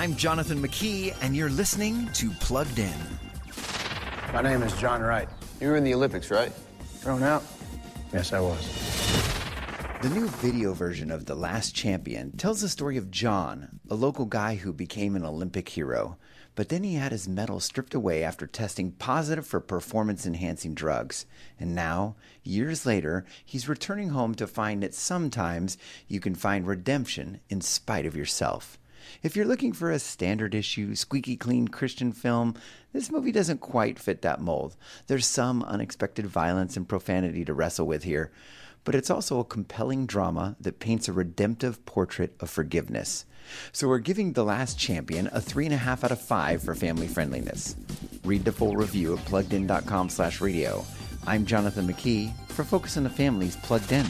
I'm Jonathan McKee, and you're listening to Plugged In. My name is John Wright. You were in the Olympics, right? Thrown out? Yes, I was. The new video version of The Last Champion tells the story of John, a local guy who became an Olympic hero. But then he had his medal stripped away after testing positive for performance enhancing drugs. And now, years later, he's returning home to find that sometimes you can find redemption in spite of yourself. If you're looking for a standard issue, squeaky clean Christian film, this movie doesn't quite fit that mold. There's some unexpected violence and profanity to wrestle with here, but it's also a compelling drama that paints a redemptive portrait of forgiveness. So we're giving The Last Champion a 3.5 out of 5 for family friendliness. Read the full review at pluggedin.com slash radio. I'm Jonathan McKee for Focus on the Family's Plugged In.